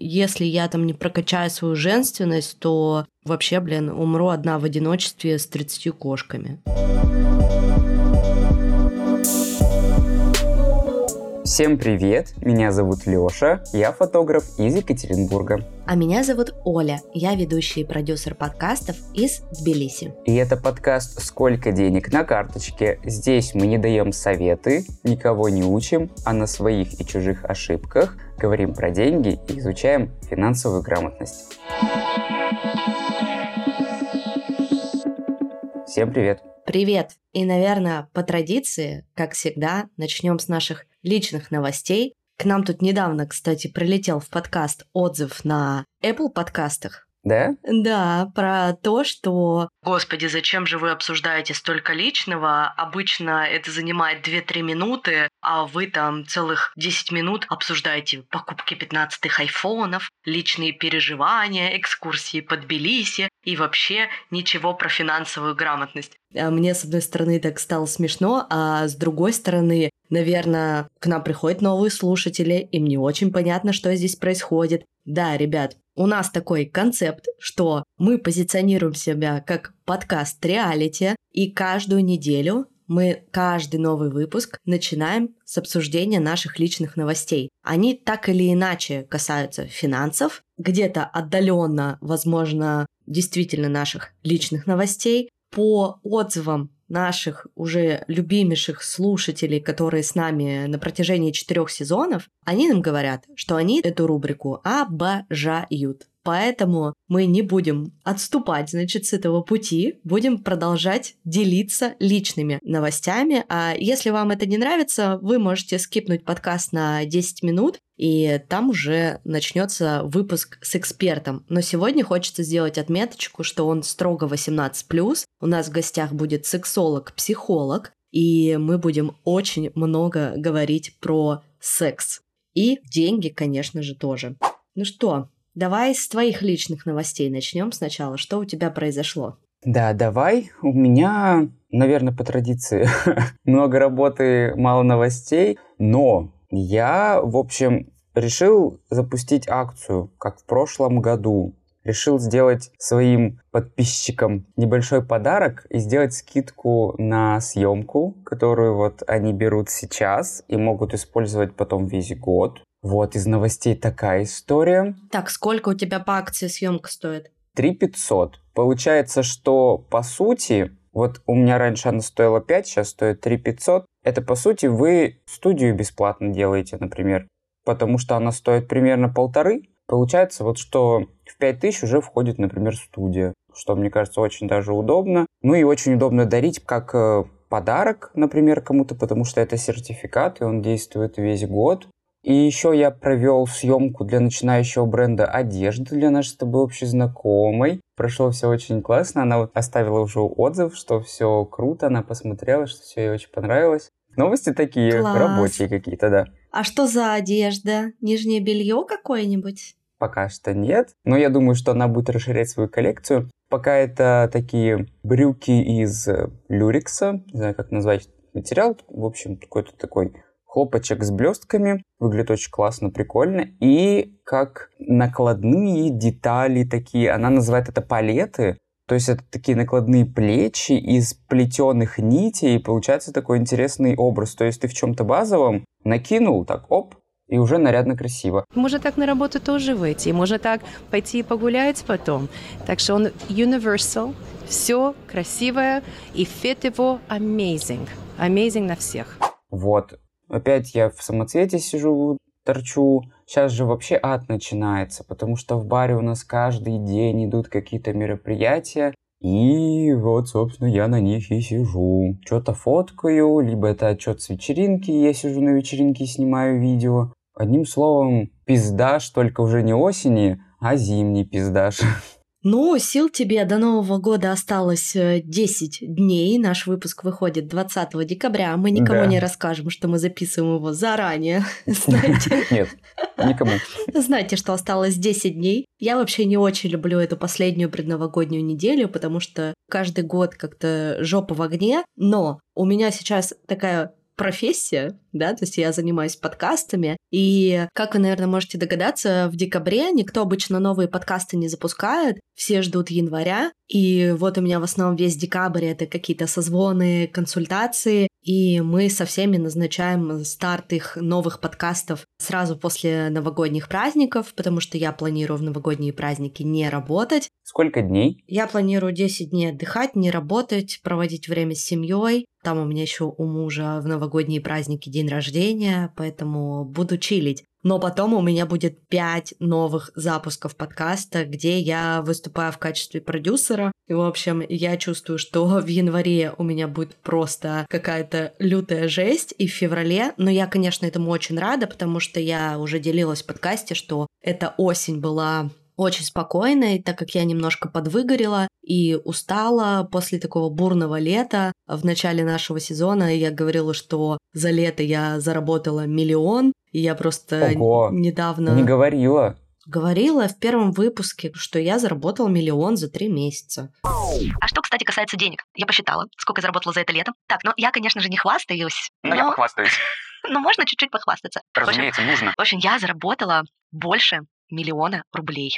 Если я там не прокачаю свою женственность, то вообще, блин, умру одна в одиночестве с 30 кошками. Всем привет, меня зовут Лёша, я фотограф из Екатеринбурга. А меня зовут Оля, я ведущий и продюсер подкастов из Тбилиси. И это подкаст «Сколько денег на карточке?». Здесь мы не даем советы, никого не учим, а на своих и чужих ошибках говорим про деньги и изучаем финансовую грамотность. Всем привет! Привет! И, наверное, по традиции, как всегда, начнем с наших личных новостей. К нам тут недавно, кстати, прилетел в подкаст отзыв на Apple подкастах. Да? Да, про то, что... Господи, зачем же вы обсуждаете столько личного? Обычно это занимает 2-3 минуты, а вы там целых 10 минут обсуждаете покупки 15-х айфонов, личные переживания, экскурсии по Тбилиси и вообще ничего про финансовую грамотность. А мне, с одной стороны, так стало смешно, а с другой стороны, наверное, к нам приходят новые слушатели, им не очень понятно, что здесь происходит. Да, ребят, у нас такой концепт, что мы позиционируем себя как подкаст реалити, и каждую неделю мы каждый новый выпуск начинаем с обсуждения наших личных новостей. Они так или иначе касаются финансов, где-то отдаленно, возможно, действительно наших личных новостей. По отзывам наших уже любимейших слушателей, которые с нами на протяжении четырех сезонов, они нам говорят, что они эту рубрику обожают. Поэтому мы не будем отступать, значит, с этого пути, будем продолжать делиться личными новостями. А если вам это не нравится, вы можете скипнуть подкаст на 10 минут, и там уже начнется выпуск с экспертом. Но сегодня хочется сделать отметочку, что он строго 18+. У нас в гостях будет сексолог-психолог, и мы будем очень много говорить про секс. И деньги, конечно же, тоже. Ну что, Давай с твоих личных новостей начнем сначала. Что у тебя произошло? Да, давай. У меня, наверное, по традиции много работы, мало новостей, но я, в общем, решил запустить акцию, как в прошлом году. Решил сделать своим подписчикам небольшой подарок и сделать скидку на съемку, которую вот они берут сейчас и могут использовать потом весь год. Вот из новостей такая история. Так, сколько у тебя по акции съемка стоит? 3 500. Получается, что по сути, вот у меня раньше она стоила 5, сейчас стоит 3 500. Это по сути вы студию бесплатно делаете, например, потому что она стоит примерно полторы. Получается вот, что в 5000 уже входит, например, студия, что мне кажется очень даже удобно. Ну и очень удобно дарить как э, подарок, например, кому-то, потому что это сертификат, и он действует весь год. И еще я провел съемку для начинающего бренда одежды для нашей с тобой общей знакомой. Прошло все очень классно. Она вот оставила уже отзыв, что все круто. Она посмотрела, что все ей очень понравилось. Новости такие Класс. рабочие какие-то, да. А что за одежда? Нижнее белье какое-нибудь? Пока что нет, но я думаю, что она будет расширять свою коллекцию. Пока это такие брюки из э, люрикса, не знаю, как назвать материал, в общем, какой-то такой хлопочек с блестками. Выглядит очень классно, прикольно. И как накладные детали такие. Она называет это палеты. То есть это такие накладные плечи из плетеных нитей, и получается такой интересный образ. То есть ты в чем-то базовом накинул, так, оп, и уже нарядно красиво. Можно так на работу тоже выйти, можно так пойти погулять потом. Так что он universal, все красивое, и фит его amazing. Amazing на всех. Вот, Опять я в самоцвете сижу, торчу. Сейчас же вообще ад начинается, потому что в баре у нас каждый день идут какие-то мероприятия. И вот, собственно, я на них и сижу. Что-то фоткаю, либо это отчет с вечеринки, я сижу на вечеринке и снимаю видео. Одним словом, пиздаш, только уже не осени, а зимний пиздаш. Ну, сил тебе до Нового года осталось 10 э, дней. Наш выпуск выходит 20 декабря. Мы никому да. не расскажем, что мы записываем его заранее. Знаете? Нет, никому. Знаете, что осталось 10 дней. Я вообще не очень люблю эту последнюю предновогоднюю неделю, потому что каждый год как-то жопа в огне. Но у меня сейчас такая профессия, да, то есть я занимаюсь подкастами, и, как вы, наверное, можете догадаться, в декабре никто обычно новые подкасты не запускает, все ждут января, и вот у меня в основном весь декабрь это какие-то созвоны, консультации, и мы со всеми назначаем старт их новых подкастов сразу после новогодних праздников, потому что я планирую в новогодние праздники не работать. Сколько дней? Я планирую 10 дней отдыхать, не работать, проводить время с семьей. Там у меня еще у мужа в новогодние праздники день рождения, поэтому буду чилить. Но потом у меня будет пять новых запусков подкаста, где я выступаю в качестве продюсера. И, в общем, я чувствую, что в январе у меня будет просто какая-то лютая жесть, и в феврале. Но я, конечно, этому очень рада, потому что я уже делилась в подкасте, что эта осень была очень спокойной, так как я немножко подвыгорела и устала после такого бурного лета. В начале нашего сезона я говорила, что за лето я заработала миллион, и я просто Ого, недавно... Не говорила. Говорила в первом выпуске, что я заработала миллион за три месяца. А что, кстати, касается денег? Я посчитала, сколько я заработала за это лето. Так, ну я, конечно же, не хвастаюсь. Ну, я похвастаюсь. Ну, можно чуть-чуть похвастаться. Разумеется, нужно. В общем, я заработала больше миллиона рублей.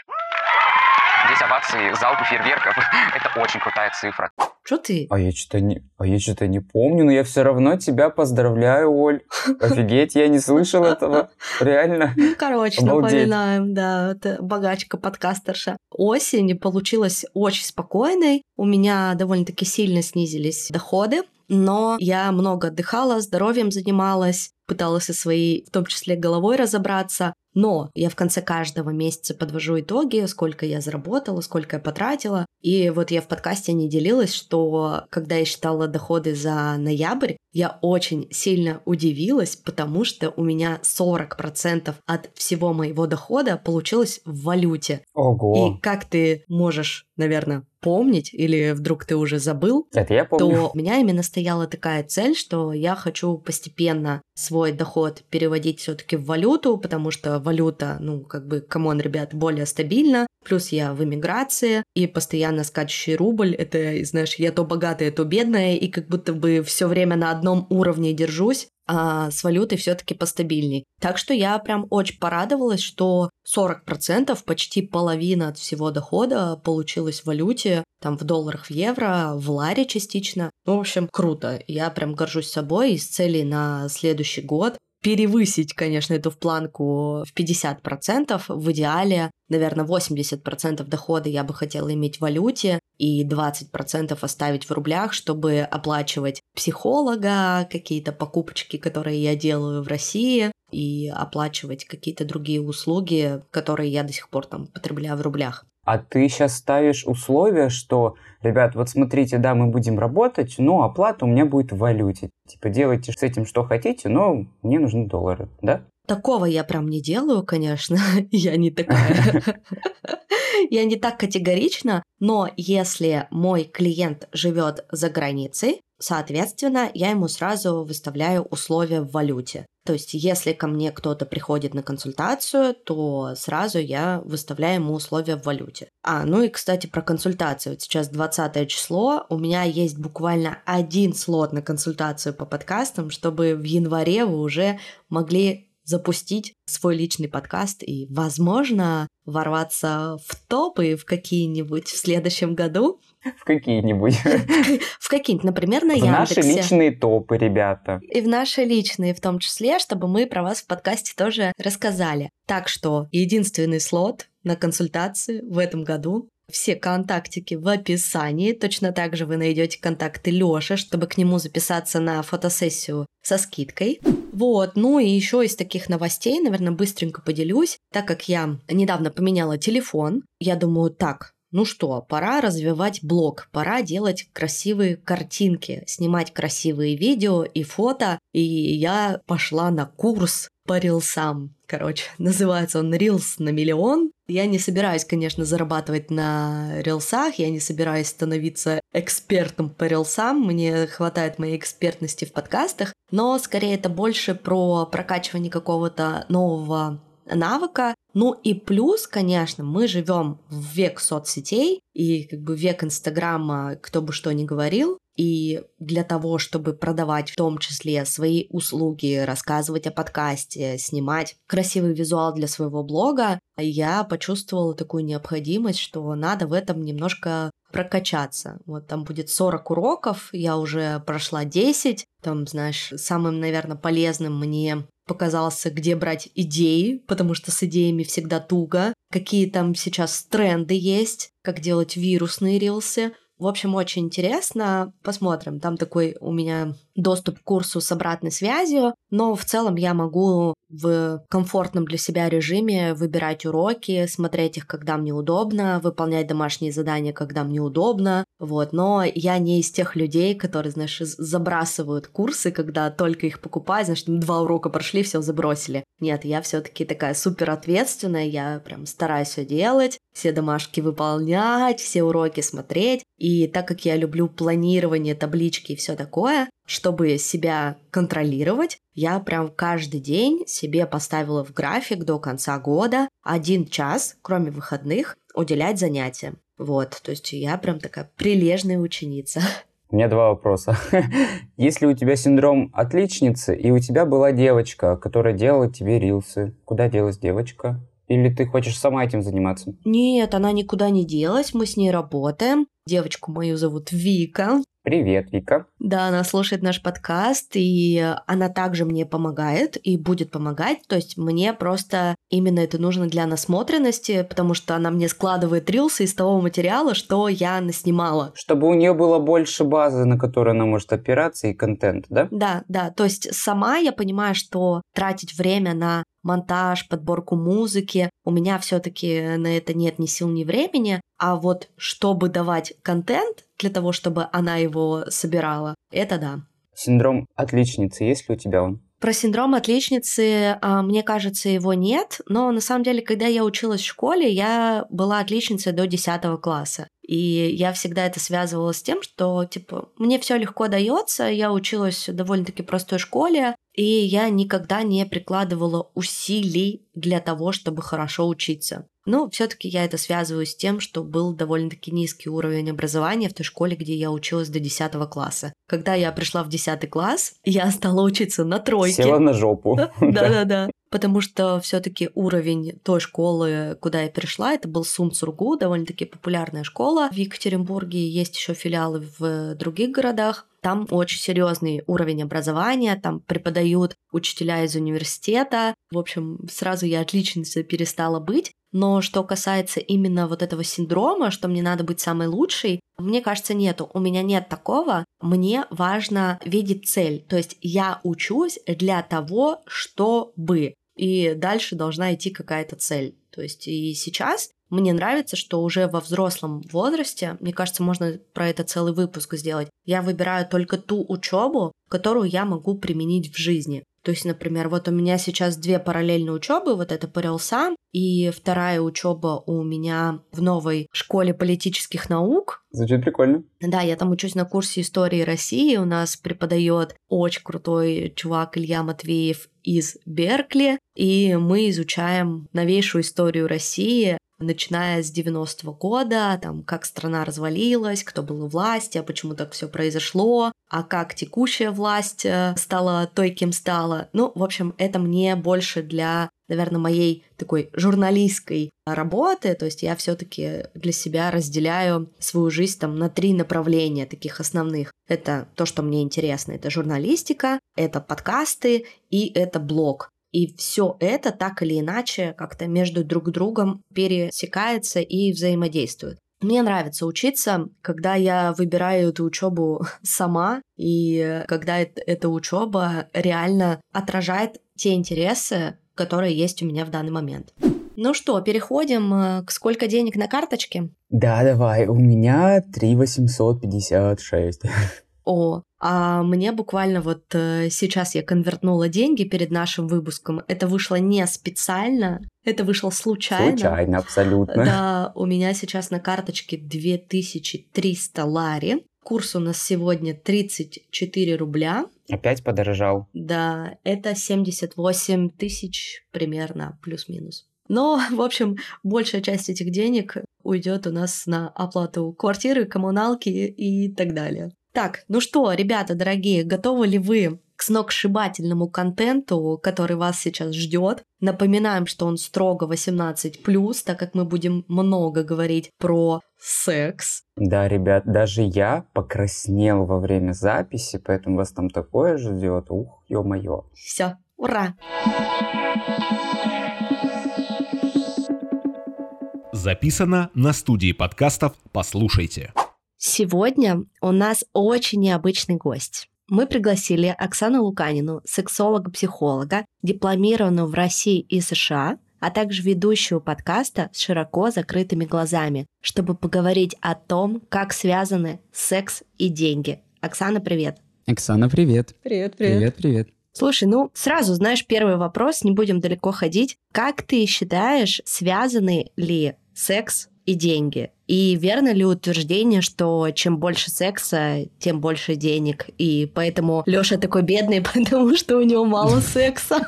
Здесь овации, залпы фейерверков. Это очень крутая цифра. Что ты? А я что-то не, а я что-то не помню, но я все равно тебя поздравляю, Оль. Офигеть, я не слышал этого. Реально. Ну, короче, Обалдеть. напоминаем, да, это богачка подкастерша. Осень получилась очень спокойной. У меня довольно-таки сильно снизились доходы, но я много отдыхала, здоровьем занималась, пыталась со своей, в том числе, головой разобраться. Но я в конце каждого месяца подвожу итоги, сколько я заработала, сколько я потратила. И вот я в подкасте не делилась, что когда я считала доходы за ноябрь, я очень сильно удивилась, потому что у меня 40% от всего моего дохода получилось в валюте. Ого. И как ты можешь, наверное, помнить, или вдруг ты уже забыл, Это я помню. то у меня именно стояла такая цель, что я хочу постепенно свой доход переводить все-таки в валюту, потому что валюта, ну, как бы, come on, ребят, более стабильна. Плюс я в эмиграции, и постоянно скачущий рубль, это, знаешь, я то богатая, то бедная, и как будто бы все время на одном уровне держусь, а с валютой все-таки постабильней. Так что я прям очень порадовалась, что 40%, почти половина от всего дохода получилось в валюте, там в долларах, в евро, в ларе частично. Ну, в общем, круто. Я прям горжусь собой из целей на следующий год перевысить, конечно, эту в планку в 50%, в идеале, наверное, 80% дохода я бы хотела иметь в валюте и 20% оставить в рублях, чтобы оплачивать психолога, какие-то покупочки, которые я делаю в России, и оплачивать какие-то другие услуги, которые я до сих пор там потребляю в рублях. А ты сейчас ставишь условия, что, ребят, вот смотрите, да, мы будем работать, но оплата у меня будет в валюте. Типа, делайте с этим что хотите, но мне нужны доллары, да? Такого я прям не делаю, конечно. Я не такая. Я не так категорична, но если мой клиент живет за границей, соответственно, я ему сразу выставляю условия в валюте. То есть, если ко мне кто-то приходит на консультацию, то сразу я выставляю ему условия в валюте. А, ну и, кстати, про консультацию. Вот сейчас 20 число, у меня есть буквально один слот на консультацию по подкастам, чтобы в январе вы уже могли запустить свой личный подкаст и, возможно, ворваться в топы в какие-нибудь в следующем году. В какие-нибудь. В какие-нибудь, например, на В наши Яндексе. личные топы, ребята. И в наши личные в том числе, чтобы мы про вас в подкасте тоже рассказали. Так что единственный слот на консультации в этом году. Все контактики в описании. Точно так же вы найдете контакты Лёши, чтобы к нему записаться на фотосессию со скидкой. Вот, ну и еще из таких новостей, наверное, быстренько поделюсь. Так как я недавно поменяла телефон, я думаю, так, ну что, пора развивать блог, пора делать красивые картинки, снимать красивые видео и фото. И я пошла на курс по рилсам. Короче, называется он «Рилс на миллион». Я не собираюсь, конечно, зарабатывать на рилсах, я не собираюсь становиться экспертом по рилсам, мне хватает моей экспертности в подкастах, но скорее это больше про прокачивание какого-то нового навыка. Ну и плюс, конечно, мы живем в век соцсетей и как бы век Инстаграма, кто бы что ни говорил. И для того, чтобы продавать в том числе свои услуги, рассказывать о подкасте, снимать красивый визуал для своего блога, я почувствовала такую необходимость, что надо в этом немножко прокачаться. Вот там будет 40 уроков, я уже прошла 10. Там, знаешь, самым, наверное, полезным мне показался, где брать идеи, потому что с идеями всегда туго, какие там сейчас тренды есть, как делать вирусные рилсы. В общем, очень интересно. Посмотрим. Там такой у меня доступ к курсу с обратной связью, но в целом я могу в комфортном для себя режиме выбирать уроки, смотреть их, когда мне удобно, выполнять домашние задания, когда мне удобно, вот, но я не из тех людей, которые, знаешь, забрасывают курсы, когда только их покупают, знаешь, два урока прошли, все забросили. Нет, я все-таки такая супер ответственная, я прям стараюсь все делать, все домашки выполнять, все уроки смотреть, и так как я люблю планирование, таблички и все такое, чтобы себя контролировать, я прям каждый день себе поставила в график до конца года один час, кроме выходных, уделять занятиям. Вот, то есть я прям такая прилежная ученица. У меня два вопроса. Если у тебя синдром отличницы, и у тебя была девочка, которая делала тебе рилсы, куда делась девочка? Или ты хочешь сама этим заниматься? Нет, она никуда не делась, мы с ней работаем. Девочку мою зовут Вика. Привет, Вика. Да, она слушает наш подкаст, и она также мне помогает и будет помогать. То есть мне просто именно это нужно для насмотренности, потому что она мне складывает рилсы из того материала, что я наснимала. Чтобы у нее было больше базы, на которую она может опираться, и контент, да? Да, да. То есть сама я понимаю, что тратить время на монтаж, подборку музыки. У меня все-таки на это нет ни сил, ни времени. А вот чтобы давать контент для того, чтобы она его собирала, это да. Синдром отличницы, есть ли у тебя он? Про синдром отличницы, а, мне кажется, его нет, но на самом деле, когда я училась в школе, я была отличницей до 10 класса. И я всегда это связывала с тем, что, типа, мне все легко дается, я училась в довольно-таки простой школе, и я никогда не прикладывала усилий для того, чтобы хорошо учиться. Но все-таки я это связываю с тем, что был довольно-таки низкий уровень образования в той школе, где я училась до 10 класса. Когда я пришла в 10 класс, я стала учиться на тройке. Села на жопу. Да-да-да. Потому что все-таки уровень той школы, куда я пришла, это был Сумцургу, довольно-таки популярная школа. В Екатеринбурге есть еще филиалы в других городах. Там очень серьезный уровень образования, там преподают учителя из университета. В общем, сразу я отличницей перестала быть. Но что касается именно вот этого синдрома, что мне надо быть самой лучшей, мне кажется, нету. У меня нет такого. Мне важно видеть цель. То есть я учусь для того, чтобы. И дальше должна идти какая-то цель. То есть и сейчас мне нравится, что уже во взрослом возрасте, мне кажется, можно про это целый выпуск сделать, я выбираю только ту учебу, которую я могу применить в жизни. То есть, например, вот у меня сейчас две параллельные учебы, вот это по релсам, и вторая учеба у меня в новой школе политических наук. Звучит прикольно. Да, я там учусь на курсе истории России, у нас преподает очень крутой чувак Илья Матвеев из Беркли, и мы изучаем новейшую историю России начиная с 90-го года, там, как страна развалилась, кто был у власти, а почему так все произошло, а как текущая власть э, стала той, кем стала. Ну, в общем, это мне больше для, наверное, моей такой журналистской работы, то есть я все-таки для себя разделяю свою жизнь там на три направления таких основных. Это то, что мне интересно, это журналистика, это подкасты и это блог. И все это так или иначе как-то между друг другом пересекается и взаимодействует. Мне нравится учиться, когда я выбираю эту учебу сама, и когда эта учеба реально отражает те интересы, которые есть у меня в данный момент. Ну что, переходим э, к сколько денег на карточке? Да, давай. У меня 3 856. О, а мне буквально вот э, сейчас я конвертнула деньги перед нашим выпуском. Это вышло не специально, это вышло случайно. Случайно, абсолютно. Да, у меня сейчас на карточке 2300 лари. Курс у нас сегодня 34 рубля. Опять подорожал. Да, это 78 тысяч примерно, плюс-минус. Но, в общем, большая часть этих денег уйдет у нас на оплату квартиры, коммуналки и так далее. Так, ну что, ребята дорогие, готовы ли вы к сногсшибательному контенту, который вас сейчас ждет. Напоминаем, что он строго 18+, так как мы будем много говорить про секс. Да, ребят, даже я покраснел во время записи, поэтому вас там такое ждет. Ух, ё-моё. Все, ура! Записано на студии подкастов «Послушайте». Сегодня у нас очень необычный гость. Мы пригласили Оксану Луканину, сексолога-психолога, дипломированную в России и США, а также ведущую подкаста с широко закрытыми глазами, чтобы поговорить о том, как связаны секс и деньги. Оксана, привет. Оксана, привет. Привет, привет. Привет, привет. Слушай, ну сразу, знаешь, первый вопрос, не будем далеко ходить. Как ты считаешь, связаны ли секс и деньги. И верно ли утверждение, что чем больше секса, тем больше денег? И поэтому Лёша такой бедный, потому что у него мало секса.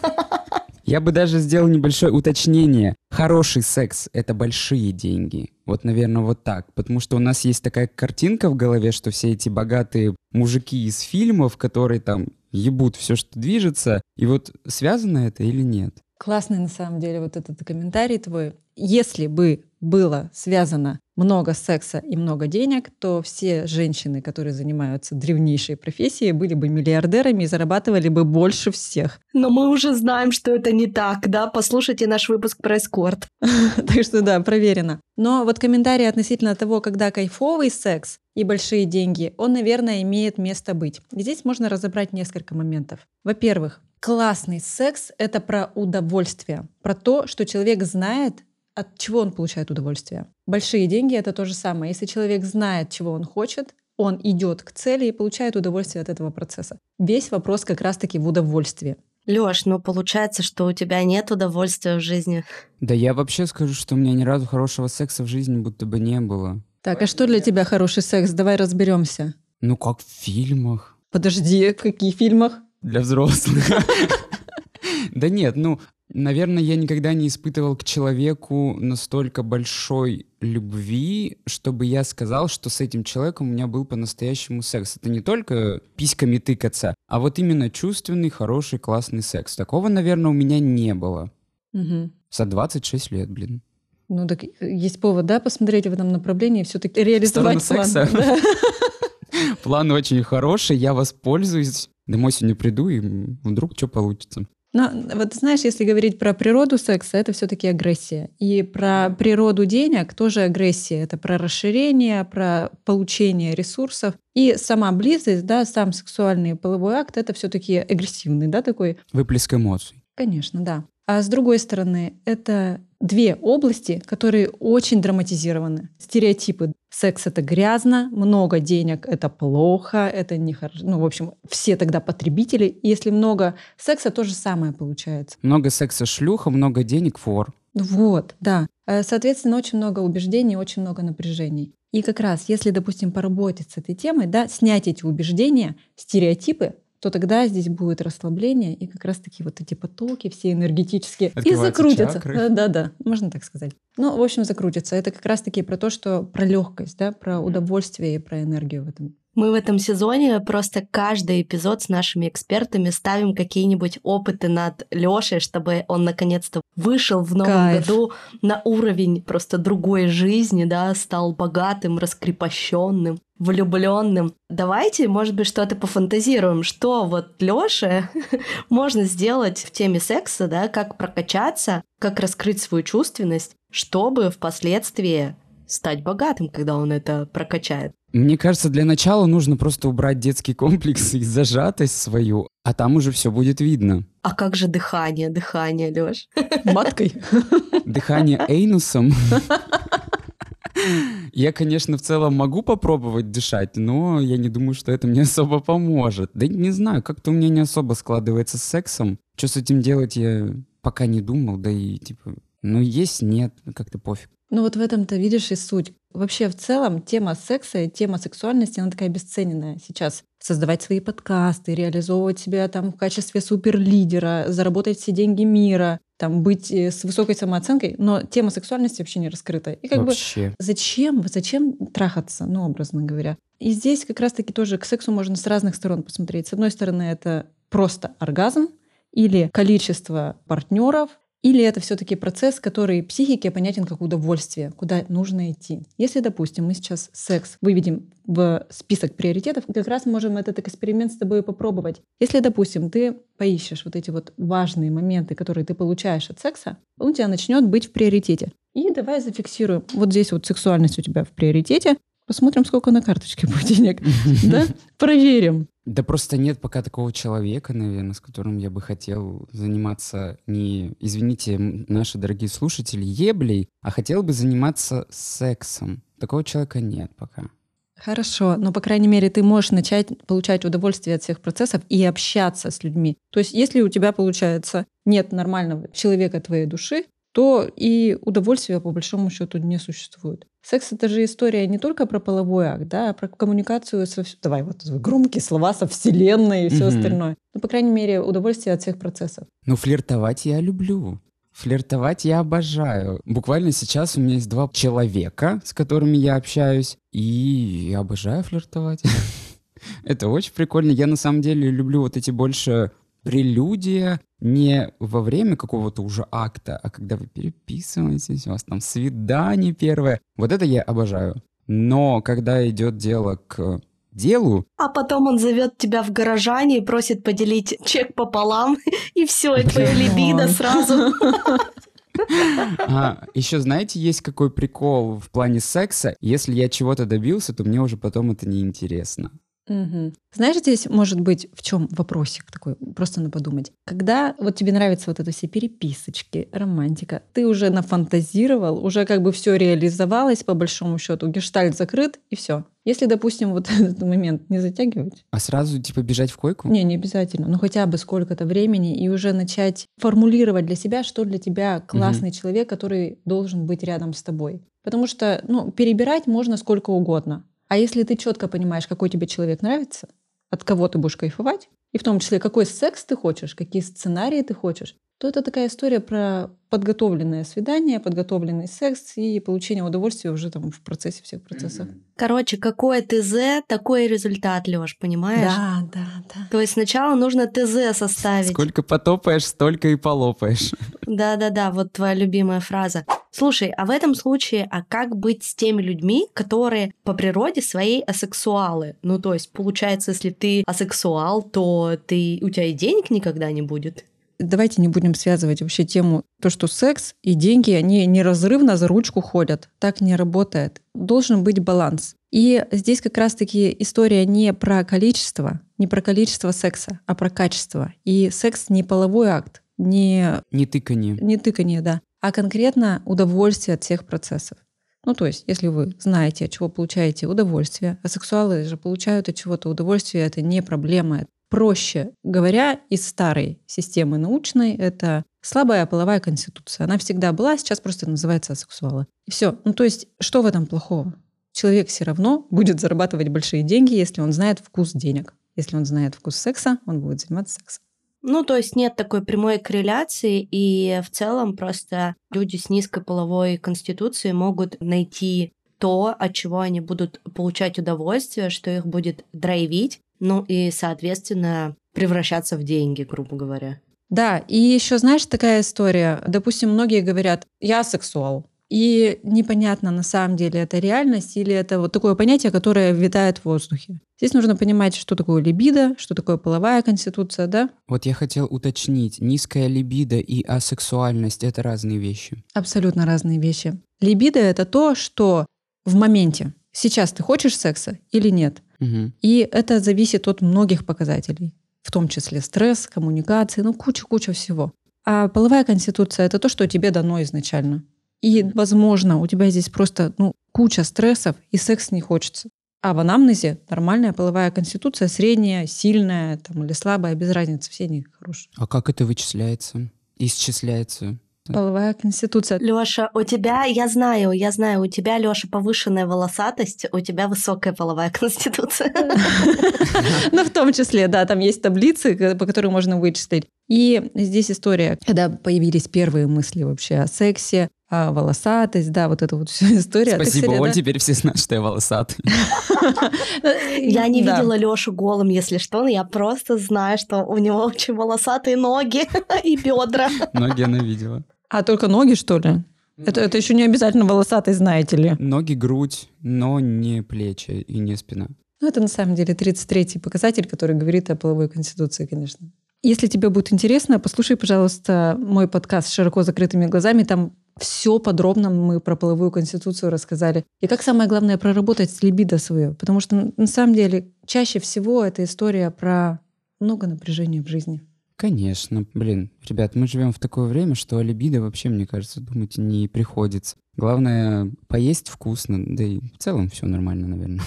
Я бы даже сделал небольшое уточнение. Хороший секс — это большие деньги. Вот, наверное, вот так. Потому что у нас есть такая картинка в голове, что все эти богатые мужики из фильмов, которые там ебут все, что движется. И вот связано это или нет? Классный на самом деле вот этот комментарий твой. Если бы было связано много секса и много денег, то все женщины, которые занимаются древнейшей профессией, были бы миллиардерами и зарабатывали бы больше всех. Но мы уже знаем, что это не так, да? Послушайте наш выпуск про эскорт. Так что да, проверено. Но вот комментарий относительно того, когда кайфовый секс и большие деньги, он, наверное, имеет место быть. здесь можно разобрать несколько моментов. Во-первых, классный секс — это про удовольствие, про то, что человек знает, от чего он получает удовольствие. Большие деньги — это то же самое. Если человек знает, чего он хочет, он идет к цели и получает удовольствие от этого процесса. Весь вопрос как раз-таки в удовольствии. Лёш, ну получается, что у тебя нет удовольствия в жизни. Да я вообще скажу, что у меня ни разу хорошего секса в жизни будто бы не было. Так, а что для тебя хороший секс? Давай разберемся. Ну, как в фильмах. Подожди, в каких фильмах? Для взрослых. Да нет, ну, Наверное, я никогда не испытывал к человеку настолько большой любви, чтобы я сказал, что с этим человеком у меня был по-настоящему секс. Это не только письками тыкаться, а вот именно чувственный, хороший, классный секс. Такого, наверное, у меня не было. Угу. За 26 лет, блин. Ну так есть повод, да, посмотреть в этом направлении, все-таки реализовать план. Секса. План очень хороший, я воспользуюсь. Домой сегодня приду, и вдруг что получится. Но вот знаешь, если говорить про природу секса, это все-таки агрессия. И про природу денег тоже агрессия. Это про расширение, про получение ресурсов. И сама близость, да, сам сексуальный половой акт, это все-таки агрессивный, да, такой. Выплеск эмоций. Конечно, да. А с другой стороны, это две области, которые очень драматизированы. Стереотипы. Секс — это грязно, много денег — это плохо, это нехорошо. Ну, в общем, все тогда потребители. Если много секса, то же самое получается. Много секса — шлюха, много денег — фор. Вот, да. Э, соответственно, очень много убеждений, очень много напряжений. И как раз, если, допустим, поработать с этой темой, да, снять эти убеждения, стереотипы, то тогда здесь будет расслабление и как раз-таки вот эти потоки все энергетические и закрутятся. Да-да, можно так сказать. Ну, в общем, закрутятся. Это как раз-таки про то, что про легкость, да, про удовольствие и про энергию в этом. Мы в этом сезоне просто каждый эпизод с нашими экспертами ставим какие-нибудь опыты над Лешей, чтобы он наконец-то вышел в новом Кайф. году на уровень просто другой жизни, да, стал богатым, раскрепощенным влюбленным. Давайте, может быть, что-то пофантазируем, что вот Лёше можно сделать в теме секса, да, как прокачаться, как раскрыть свою чувственность, чтобы впоследствии стать богатым, когда он это прокачает. Мне кажется, для начала нужно просто убрать детский комплекс и зажатость свою, а там уже все будет видно. А как же дыхание, дыхание, Лёш? Маткой? Дыхание эйнусом? Я, конечно, в целом могу попробовать дышать, но я не думаю, что это мне особо поможет. Да не знаю, как-то у меня не особо складывается с сексом. Что с этим делать, я пока не думал, да и типа, ну есть, нет, как-то пофиг. Ну вот в этом-то видишь и суть. Вообще в целом тема секса и тема сексуальности, она такая бесценная сейчас. Создавать свои подкасты, реализовывать себя там в качестве суперлидера, заработать все деньги мира, там быть э, с высокой самооценкой, но тема сексуальности вообще не раскрыта. И как Вообще. бы зачем, зачем трахаться, ну, образно говоря. И здесь как раз-таки тоже к сексу можно с разных сторон посмотреть. С одной стороны, это просто оргазм или количество партнеров, или это все-таки процесс, который психике понятен как удовольствие, куда нужно идти. Если, допустим, мы сейчас секс выведем в список приоритетов, как раз можем этот эксперимент с тобой попробовать. Если, допустим, ты поищешь вот эти вот важные моменты, которые ты получаешь от секса, он у тебя начнет быть в приоритете. И давай зафиксируем. Вот здесь вот сексуальность у тебя в приоритете. Посмотрим, сколько на карточке будет денег. Да? Проверим. Да просто нет пока такого человека, наверное, с которым я бы хотел заниматься не, извините, наши дорогие слушатели, еблей, а хотел бы заниматься сексом. Такого человека нет пока. Хорошо, но, по крайней мере, ты можешь начать получать удовольствие от всех процессов и общаться с людьми. То есть, если у тебя, получается, нет нормального человека твоей души, то и удовольствия по большому счету не существует. Секс это же история не только про половой акт, да, а про коммуникацию со давай вот громкие слова со вселенной и все угу. остальное. Ну, по крайней мере, удовольствие от всех процессов. Ну, флиртовать я люблю. Флиртовать я обожаю. Буквально сейчас у меня есть два человека, с которыми я общаюсь, и я обожаю флиртовать. Это очень прикольно. Я на самом деле люблю вот эти больше прелюдия не во время какого-то уже акта, а когда вы переписываетесь, у вас там свидание первое. Вот это я обожаю. Но когда идет дело к делу. А потом он зовет тебя в гаражане и просит поделить чек пополам, и все, и твоя либидо сразу. А, еще знаете, есть какой прикол в плане секса? Если я чего-то добился, то мне уже потом это неинтересно. Угу. Знаешь, здесь может быть в чем вопросик такой, просто на подумать. Когда вот тебе нравятся вот это все переписочки, романтика, ты уже нафантазировал, уже как бы все реализовалось по большому счету, гештальт закрыт и все. Если, допустим, вот этот момент не затягивать. А сразу типа бежать в койку? Не, не обязательно. Ну хотя бы сколько-то времени и уже начать формулировать для себя, что для тебя классный угу. человек, который должен быть рядом с тобой. Потому что, ну, перебирать можно сколько угодно. А если ты четко понимаешь, какой тебе человек нравится, от кого ты будешь кайфовать, и в том числе, какой секс ты хочешь, какие сценарии ты хочешь, то это такая история про подготовленное свидание, подготовленный секс и получение удовольствия уже там в процессе всех процессов. Короче, какое ТЗ, такой результат, Лёш, понимаешь? Да, да, да. То есть сначала нужно ТЗ составить. Сколько потопаешь, столько и полопаешь. Да-да-да, вот твоя любимая фраза. Слушай, а в этом случае, а как быть с теми людьми, которые по природе своей асексуалы? Ну, то есть, получается, если ты асексуал, то ты, у тебя и денег никогда не будет? давайте не будем связывать вообще тему, то, что секс и деньги, они неразрывно за ручку ходят. Так не работает. Должен быть баланс. И здесь как раз-таки история не про количество, не про количество секса, а про качество. И секс не половой акт, не... Не тыканье. Не тыканье, да. А конкретно удовольствие от всех процессов. Ну, то есть, если вы знаете, от чего получаете удовольствие, а сексуалы же получают от чего-то удовольствие, это не проблема, проще говоря, из старой системы научной это слабая половая конституция. Она всегда была, сейчас просто называется асексуалы. И все. Ну, то есть, что в этом плохого? Человек все равно будет зарабатывать большие деньги, если он знает вкус денег. Если он знает вкус секса, он будет заниматься сексом. Ну, то есть нет такой прямой корреляции, и в целом просто люди с низкой половой конституцией могут найти то, от чего они будут получать удовольствие, что их будет драйвить, ну и, соответственно, превращаться в деньги, грубо говоря. Да, и еще, знаешь, такая история. Допустим, многие говорят, я сексуал. И непонятно, на самом деле, это реальность или это вот такое понятие, которое витает в воздухе. Здесь нужно понимать, что такое либидо, что такое половая конституция, да? Вот я хотел уточнить, низкая либидо и асексуальность — это разные вещи. Абсолютно разные вещи. Либидо — это то, что в моменте. Сейчас ты хочешь секса или нет? Угу. И это зависит от многих показателей, в том числе стресс, коммуникации, ну куча-куча всего. А половая конституция — это то, что тебе дано изначально. И, возможно, у тебя здесь просто ну, куча стрессов, и секс не хочется. А в анамнезе нормальная половая конституция, средняя, сильная там, или слабая, без разницы, все они хорошие. А как это вычисляется? Исчисляется? Половая конституция. Лёша, у тебя, я знаю, я знаю, у тебя, Лёша, повышенная волосатость, у тебя высокая половая конституция. Ну, в том числе, да, там есть таблицы, по которым можно вычислить. И здесь история, когда появились первые мысли вообще о сексе, а, волосатость, да, вот эта вот вся история. Спасибо, Оль, да? теперь все знают, что я волосатый. Я не видела Лешу голым, если что, но я просто знаю, что у него очень волосатые ноги и бедра. Ноги она видела. А только ноги, что ли? Это, это еще не обязательно волосатый, знаете ли. Ноги, грудь, но не плечи и не спина. Ну, это на самом деле 33-й показатель, который говорит о половой конституции, конечно. Если тебе будет интересно, послушай, пожалуйста, мой подкаст с широко закрытыми глазами. Там все подробно мы про половую конституцию рассказали. И как самое главное проработать либидо свое. Потому что на самом деле чаще всего это история про много напряжения в жизни. Конечно, блин, ребят, мы живем в такое время, что о либидо вообще, мне кажется, думать не приходится. Главное поесть вкусно, да и в целом все нормально, наверное.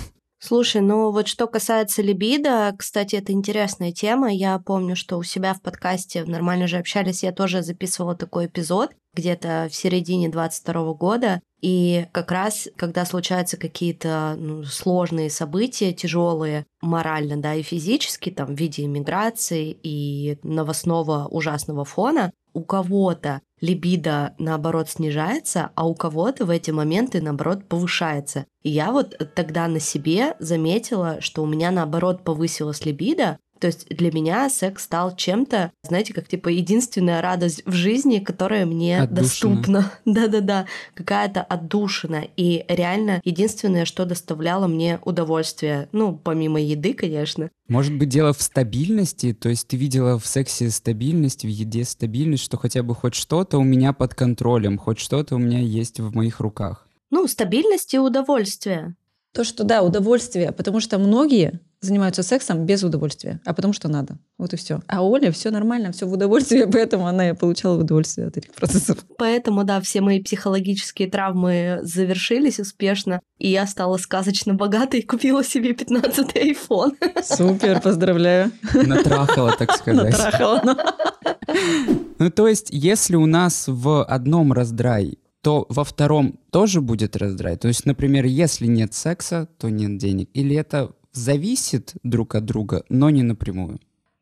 Слушай, ну вот что касается либидо, кстати, это интересная тема. Я помню, что у себя в подкасте «Нормально же общались» я тоже записывала такой эпизод где-то в середине 22 года. И как раз, когда случаются какие-то ну, сложные события, тяжелые морально, да, и физически, там, в виде иммиграции и новостного ужасного фона, у кого-то либидо, наоборот, снижается, а у кого-то в эти моменты, наоборот, повышается. И я вот тогда на себе заметила, что у меня, наоборот, повысилась либидо, то есть для меня секс стал чем-то, знаете, как типа единственная радость в жизни, которая мне отдушина. доступна. Да-да-да, какая-то отдушина. И реально единственное, что доставляло мне удовольствие. Ну, помимо еды, конечно. Может быть, дело в стабильности? То есть ты видела в сексе стабильность, в еде стабильность, что хотя бы хоть что-то у меня под контролем, хоть что-то у меня есть в моих руках? Ну, стабильность и удовольствие. То, что да, удовольствие, потому что многие занимаются сексом без удовольствия, а потому что надо. Вот и все. А Оля все нормально, все в удовольствие, поэтому она и получала удовольствие от этих процессов. Поэтому, да, все мои психологические травмы завершились успешно, и я стала сказочно богатой и купила себе 15-й iPhone. Супер, поздравляю. Натрахала, так сказать. Натрахала. Ну. ну, то есть, если у нас в одном раздрай то во втором тоже будет раздрай. То есть, например, если нет секса, то нет денег. Или это зависит друг от друга, но не напрямую?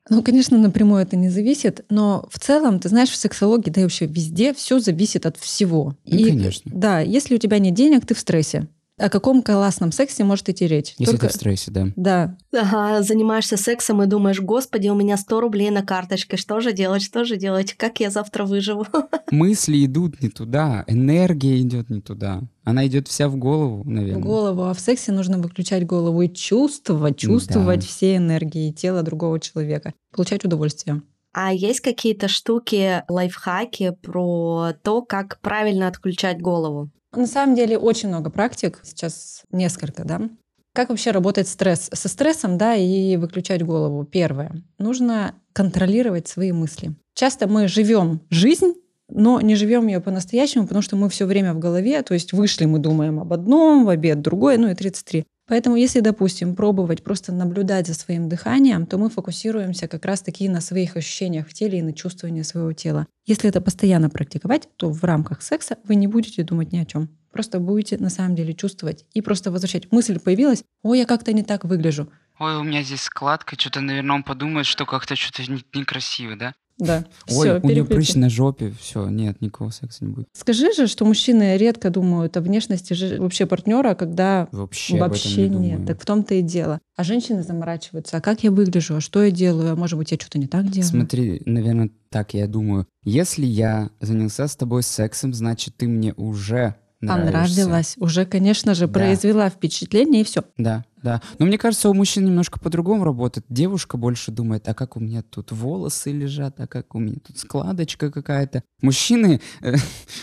Ну, конечно, напрямую это не зависит, но в целом, ты знаешь, в сексологии, да и вообще везде все зависит от всего. Ну, и, конечно. Да, если у тебя нет денег, ты в стрессе о каком классном сексе может идти речь? Если Только... ты в стрессе, да. Да. Ага, занимаешься сексом и думаешь, господи, у меня 100 рублей на карточке, что же делать, что же делать, как я завтра выживу? Мысли идут не туда, энергия идет не туда. Она идет вся в голову, наверное. В голову, а в сексе нужно выключать голову и чувствовать, чувствовать да. все энергии тела другого человека, получать удовольствие. А есть какие-то штуки, лайфхаки про то, как правильно отключать голову? На самом деле очень много практик, сейчас несколько, да. Как вообще работает стресс? Со стрессом, да, и выключать голову. Первое. Нужно контролировать свои мысли. Часто мы живем жизнь, но не живем ее по-настоящему, потому что мы все время в голове, то есть вышли, мы думаем об одном, в обед другое, ну и 33. Поэтому если, допустим, пробовать просто наблюдать за своим дыханием, то мы фокусируемся как раз-таки на своих ощущениях в теле и на чувствовании своего тела. Если это постоянно практиковать, то в рамках секса вы не будете думать ни о чем. Просто будете на самом деле чувствовать и просто возвращать. Мысль появилась, ой, я как-то не так выгляжу. Ой, у меня здесь складка, что-то, наверное, он подумает, что как-то что-то некрасиво, да? Да. Ой, Всё, у нее прыщ на жопе, все, нет, никакого секса не будет. Скажи же, что мужчины редко думают о внешности же вообще партнера, когда вообще, вообще не нет. Думаю. Так в том-то и дело. А женщины заморачиваются. А как я выгляжу? А что я делаю? А может быть, я что-то не так делаю? Смотри, наверное, так я думаю. Если я занялся с тобой сексом, значит, ты мне уже нравишься. Понравилась. Уже, конечно же, да. произвела впечатление и все. Да, да. Но мне кажется, у мужчин немножко по-другому работает. Девушка больше думает, а как у меня тут волосы лежат, а как у меня тут складочка какая-то. Мужчины...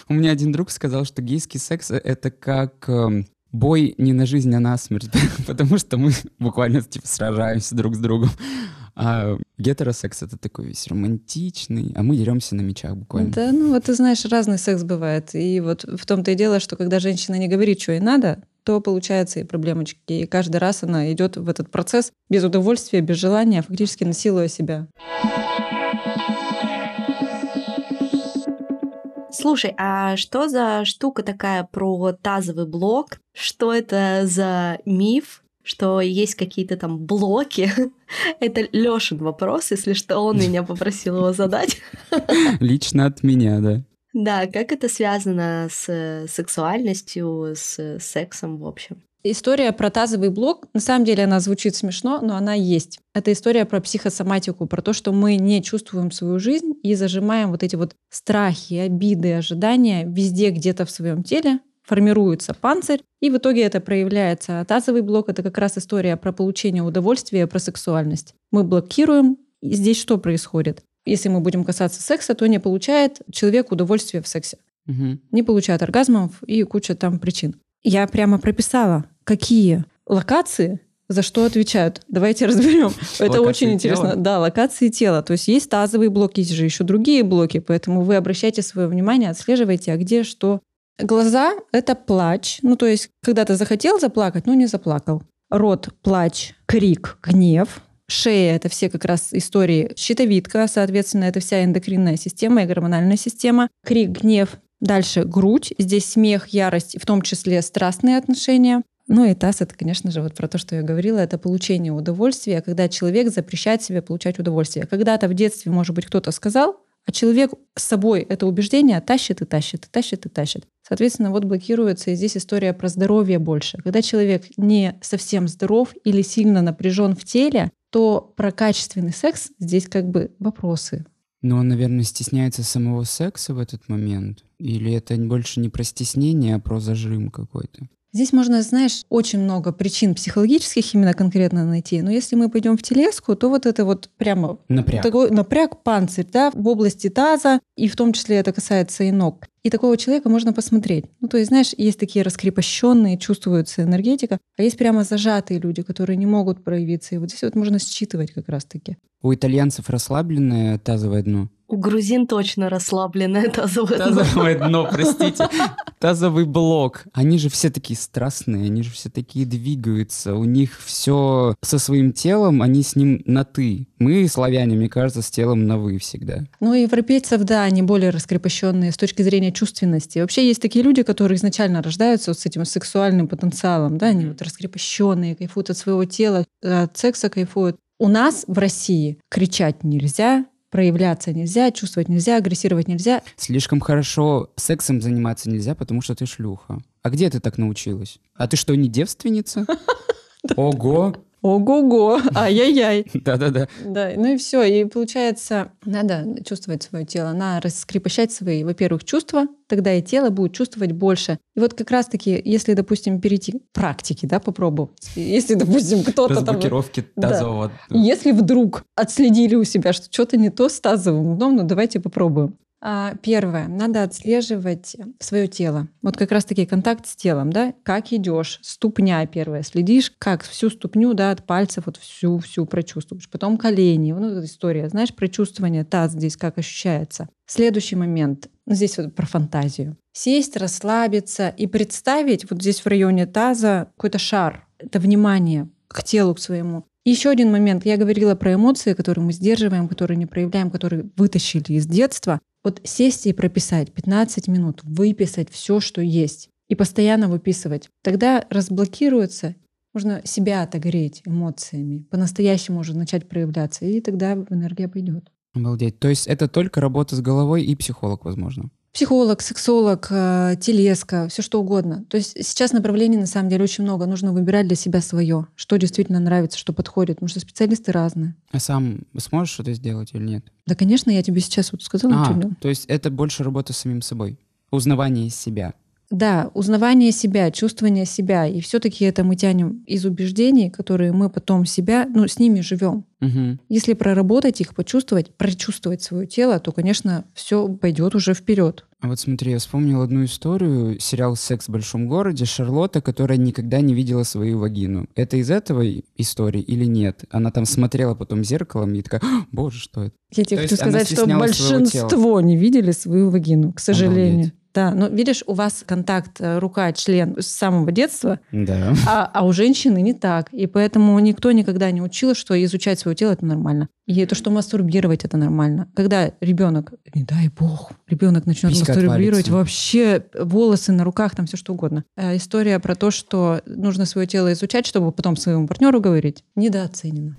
У меня один друг сказал, что гейский секс — это как эм, бой не на жизнь, а на смерть, потому что мы буквально типа сражаемся друг с другом. А гетеросекс это такой весь романтичный, а мы деремся на мечах буквально. Да, ну вот ты знаешь, разный секс бывает. И вот в том-то и дело, что когда женщина не говорит, что ей надо, то получается и проблемочки. И каждый раз она идет в этот процесс без удовольствия, без желания, фактически насилуя себя. Слушай, а что за штука такая про тазовый блок? Что это за миф? Что есть какие-то там блоки. Это Лёшин вопрос, если что, он меня попросил его задать. Лично от меня, да. Да, как это связано с сексуальностью, с сексом в общем? История про тазовый блок, на самом деле она звучит смешно, но она есть. Это история про психосоматику, про то, что мы не чувствуем свою жизнь и зажимаем вот эти вот страхи, обиды, ожидания везде где-то в своем теле, формируется панцирь, и в итоге это проявляется. А тазовый блок — это как раз история про получение удовольствия, про сексуальность. Мы блокируем, и здесь что происходит? Если мы будем касаться секса, то не получает человек удовольствия в сексе. Угу. Не получает оргазмов и куча там причин. Я прямо прописала, какие локации за что отвечают. Давайте разберем. Это очень интересно. Да, локации тела. То есть есть тазовый блок, есть же еще другие блоки, поэтому вы обращайте свое внимание, отслеживайте, а где что. Глаза — это плач. Ну, то есть, когда ты захотел заплакать, но не заплакал. Рот — плач, крик, гнев. Шея — это все как раз истории. Щитовидка, соответственно, это вся эндокринная система и гормональная система. Крик, гнев, Дальше грудь, здесь смех, ярость, в том числе страстные отношения. Ну и таз — это, конечно же, вот про то, что я говорила, это получение удовольствия, когда человек запрещает себе получать удовольствие. Когда-то в детстве, может быть, кто-то сказал, а человек с собой это убеждение тащит и тащит, и тащит и тащит. Соответственно, вот блокируется и здесь история про здоровье больше. Когда человек не совсем здоров или сильно напряжен в теле, то про качественный секс здесь как бы вопросы. Но он, наверное, стесняется самого секса в этот момент. Или это больше не про стеснение, а про зажим какой-то? Здесь можно, знаешь, очень много причин психологических именно конкретно найти. Но если мы пойдем в телеску, то вот это вот прямо напряг, такой напряг панцирь, да, в области таза, и в том числе это касается и ног. И такого человека можно посмотреть. Ну, то есть, знаешь, есть такие раскрепощенные, чувствуется энергетика, а есть прямо зажатые люди, которые не могут проявиться. И вот здесь вот можно считывать как раз-таки. У итальянцев расслабленное тазовое дно. У грузин точно расслабленное тазовое дно. Тазовое дно, простите. Тазовый блок. Они же все такие страстные, они же все такие двигаются. У них все со своим телом, они с ним на «ты». Мы, славяне, мне кажется, с телом на «вы» всегда. Ну, европейцев, да, они более раскрепощенные с точки зрения чувственности. Вообще есть такие люди, которые изначально рождаются вот с этим сексуальным потенциалом, да, они вот раскрепощенные, кайфуют от своего тела, от секса кайфуют. У нас в России кричать нельзя, проявляться нельзя, чувствовать нельзя, агрессировать нельзя. Слишком хорошо сексом заниматься нельзя, потому что ты шлюха. А где ты так научилась? А ты что, не девственница? Ого! Ого-го, ай-яй-яй. Да-да-да. Да, ну и все. И получается, надо чувствовать свое тело, надо раскрепощать свои, во-первых, чувства, тогда и тело будет чувствовать больше. И вот как раз-таки, если, допустим, перейти к практике, да, попробовать. Если, допустим, кто-то там... Тазового. Да. Если вдруг отследили у себя, что что-то не то с тазовым дном, ну давайте попробуем. А, первое, надо отслеживать свое тело. Вот как раз-таки контакт с телом, да, как идешь, ступня первая, следишь, как всю ступню, да, от пальцев вот всю-всю прочувствуешь. Потом колени, ну, эта история, знаешь, прочувствование, таз здесь как ощущается. Следующий момент, ну, здесь вот про фантазию. Сесть, расслабиться и представить вот здесь в районе таза какой-то шар. Это внимание к телу, к своему. Еще один момент. Я говорила про эмоции, которые мы сдерживаем, которые не проявляем, которые вытащили из детства. Вот сесть и прописать 15 минут, выписать все, что есть, и постоянно выписывать. Тогда разблокируется, можно себя отогреть эмоциями, по-настоящему уже начать проявляться, и тогда энергия пойдет. Обалдеть. То есть это только работа с головой и психолог, возможно? Психолог, сексолог, э, телеска, все что угодно. То есть сейчас направлений на самом деле очень много. Нужно выбирать для себя свое, что действительно нравится, что подходит, потому что специалисты разные. А сам сможешь что-то сделать или нет? Да, конечно, я тебе сейчас вот сказала, а. То есть это больше работа с самим собой, узнавание себя. Да, узнавание себя, чувствование себя. И все-таки это мы тянем из убеждений, которые мы потом себя, ну, с ними живем. Угу. Если проработать их, почувствовать, прочувствовать свое тело, то, конечно, все пойдет уже вперед. А вот смотри, я вспомнил одну историю, сериал «Секс в большом городе», Шарлотта, которая никогда не видела свою вагину. Это из этого истории или нет? Она там смотрела потом зеркалом и такая, боже, что это? Я тебе То хочу сказать, что большинство не видели свою вагину, к сожалению. Обалдеть. Да, но видишь, у вас контакт э, рука-член с самого детства, Да. а, а у женщины не так. И поэтому никто никогда не учил, что изучать свое тело это нормально. И то, что мастурбировать это нормально. Когда ребенок, не дай бог, ребенок начнет Писька мастурбировать, отвалится. вообще волосы на руках, там все что угодно. А история про то, что нужно свое тело изучать, чтобы потом своему партнеру говорить, недооценена.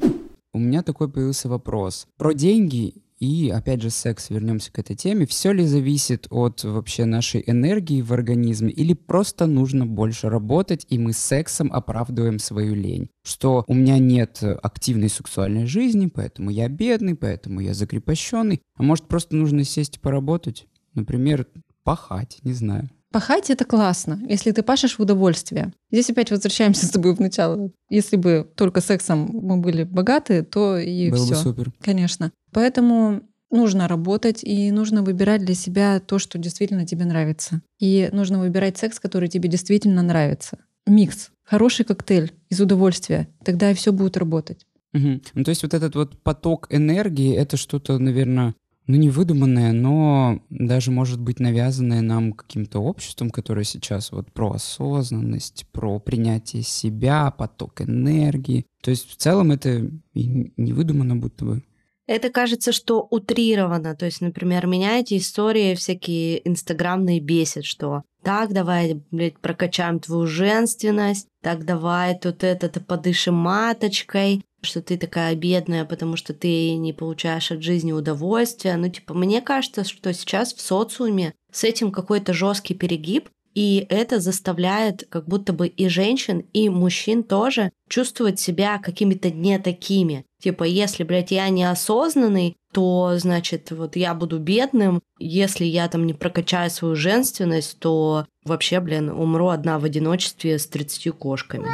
У меня такой появился вопрос. Про деньги и, опять же, секс, вернемся к этой теме. Все ли зависит от вообще нашей энергии в организме или просто нужно больше работать, и мы сексом оправдываем свою лень? Что у меня нет активной сексуальной жизни, поэтому я бедный, поэтому я закрепощенный. А может, просто нужно сесть и поработать? Например, пахать, не знаю. Пахать это классно, если ты пашешь в удовольствие. Здесь опять возвращаемся с тобой в начало. Если бы только сексом мы были богаты, то и Было все. бы супер. Конечно. Поэтому нужно работать и нужно выбирать для себя то, что действительно тебе нравится. И нужно выбирать секс, который тебе действительно нравится. Микс. Хороший коктейль из удовольствия. Тогда и все будет работать. Мгм. Ну, то есть вот этот вот поток энергии, это что-то, наверное, ну, не выдуманное, но даже, может быть, навязанное нам каким-то обществом, которое сейчас вот про осознанность, про принятие себя, поток энергии. То есть в целом это не выдумано будто бы. Это кажется, что утрировано. То есть, например, меня эти истории всякие инстаграмные бесят, что так, давай, блядь, прокачаем твою женственность, так, давай тут это-то подышим маточкой, что ты такая бедная, потому что ты не получаешь от жизни удовольствия. Ну, типа, мне кажется, что сейчас в социуме с этим какой-то жесткий перегиб, и это заставляет как будто бы и женщин, и мужчин тоже чувствовать себя какими-то не такими. Типа, если, блядь, я неосознанный, то, значит, вот я буду бедным. Если я там не прокачаю свою женственность, то вообще, блин, умру одна в одиночестве с 30 кошками.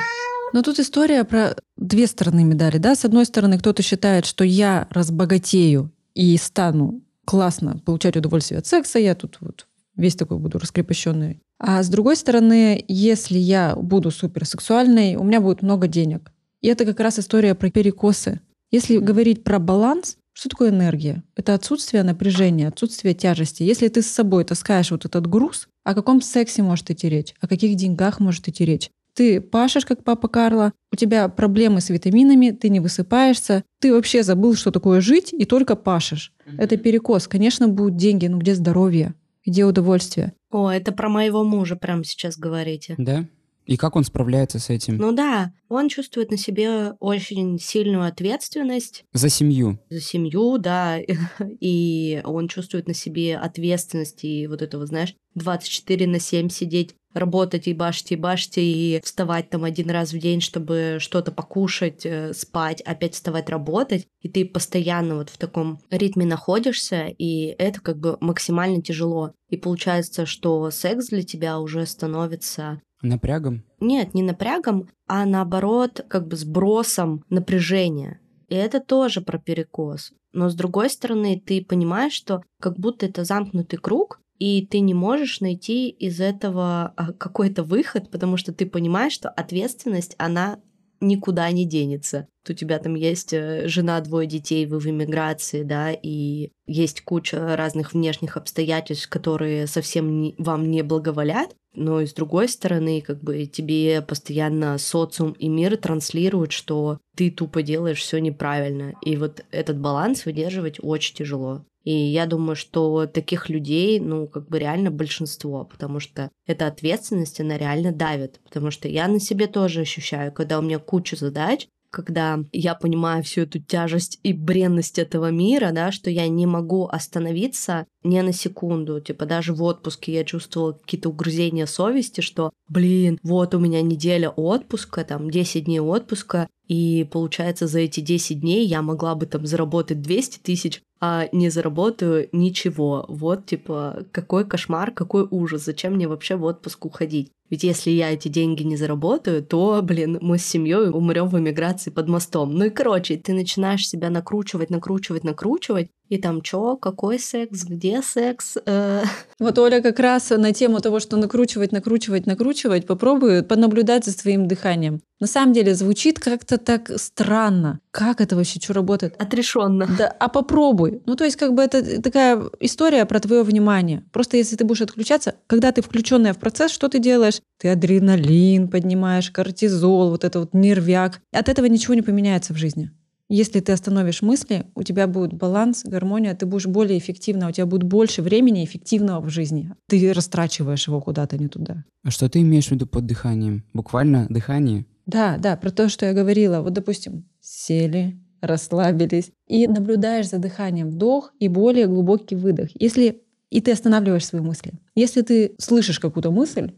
Но тут история про две стороны медали. Да? С одной стороны, кто-то считает, что я разбогатею и стану классно получать удовольствие от секса, я тут вот весь такой буду раскрепощенный. А с другой стороны, если я буду суперсексуальной, у меня будет много денег. И это как раз история про перекосы. Если говорить про баланс, что такое энергия? Это отсутствие напряжения, отсутствие тяжести. Если ты с собой таскаешь вот этот груз, о каком сексе может идти речь? О каких деньгах может идти речь? Ты пашешь, как папа Карла, у тебя проблемы с витаминами, ты не высыпаешься, ты вообще забыл, что такое жить, и только пашешь. Это перекос. Конечно, будут деньги, но где здоровье? Где удовольствие? О, это про моего мужа прямо сейчас говорите. Да? И как он справляется с этим? Ну да, он чувствует на себе очень сильную ответственность За семью. за семью, да, и он чувствует на себе ответственность и вот этого, знаешь, 24 на 7 сидеть, работать и башить, и башить, и вставать там один раз в день, чтобы что-то покушать, э, спать, опять вставать, работать, и ты постоянно вот в таком ритме находишься, и это как бы максимально тяжело. И получается, что секс для тебя уже становится Напрягом. нет, не напрягом, а наоборот, как бы сбросом напряжения. И это тоже про перекос. Но с другой стороны, ты понимаешь, что как будто это замкнутый круг, и ты не можешь найти из этого а, какой-то выход, потому что ты понимаешь, что ответственность, она никуда не денется. У тебя там есть э, жена, двое детей, вы в эмиграции, да, и есть куча разных внешних обстоятельств, которые совсем не- вам не благоволят, но и с другой стороны, как бы тебе постоянно социум и мир транслируют, что ты тупо делаешь все неправильно. И вот этот баланс выдерживать очень тяжело. И я думаю, что таких людей, ну, как бы реально большинство, потому что эта ответственность, она реально давит. Потому что я на себе тоже ощущаю, когда у меня куча задач, когда я понимаю всю эту тяжесть и бренность этого мира, да, что я не могу остановиться ни на секунду. Типа даже в отпуске я чувствовала какие-то угрызения совести, что, блин, вот у меня неделя отпуска, там 10 дней отпуска, и получается за эти 10 дней я могла бы там заработать 200 тысяч, а не заработаю ничего. Вот, типа, какой кошмар, какой ужас, зачем мне вообще в отпуск уходить? Ведь если я эти деньги не заработаю, то, блин, мы с семьей умрем в эмиграции под мостом. Ну и короче, ты начинаешь себя накручивать, накручивать, накручивать, И там чё, какой секс, где секс? Э, Вот Оля как раз на тему того, что накручивать, накручивать, накручивать, попробуй понаблюдать за своим дыханием. На самом деле звучит как-то так странно. Как это вообще, что работает? Отрешенно. Да, а попробуй. Ну, то есть, как бы это такая история про твое внимание. Просто если ты будешь отключаться, когда ты включенная в процесс, что ты делаешь? Ты адреналин поднимаешь, кортизол, вот это вот нервяк. От этого ничего не поменяется в жизни. Если ты остановишь мысли, у тебя будет баланс, гармония, ты будешь более эффективна, у тебя будет больше времени эффективного в жизни. Ты растрачиваешь его куда-то не туда. А что ты имеешь в виду под дыханием? Буквально дыхание? Да, да, про то, что я говорила. Вот, допустим, сели, расслабились и наблюдаешь за дыханием вдох и более глубокий выдох. Если и ты останавливаешь свои мысли. Если ты слышишь какую-то мысль,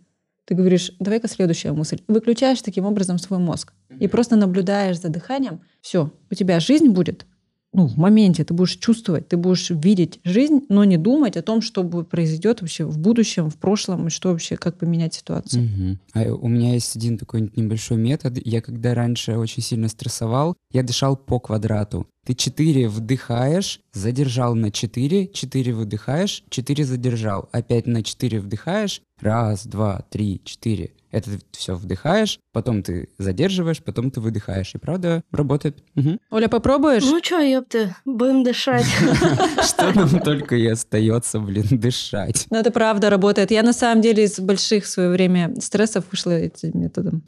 ты говоришь, давай-ка следующая мысль. Выключаешь таким образом свой мозг и просто наблюдаешь за дыханием. Все, у тебя жизнь будет ну, в моменте ты будешь чувствовать, ты будешь видеть жизнь, но не думать о том, что произойдет вообще в будущем, в прошлом, и что вообще, как поменять ситуацию. Мгм. А у меня есть один такой небольшой метод. Я когда раньше очень сильно стрессовал, я дышал по квадрату. Ты 4 вдыхаешь, задержал на 4, 4 выдыхаешь, 4 задержал. Опять на 4 вдыхаешь, раз, два, три, четыре. Это все вдыхаешь, потом ты задерживаешь, потом ты выдыхаешь. И правда работает. Мгм. Оля, попробуешь? Ну чё, ёпты, будем дышать. Что нам только и остается, блин, дышать. Ну, это правда работает. Я на самом деле из больших в свое время стрессов вышла этим методом.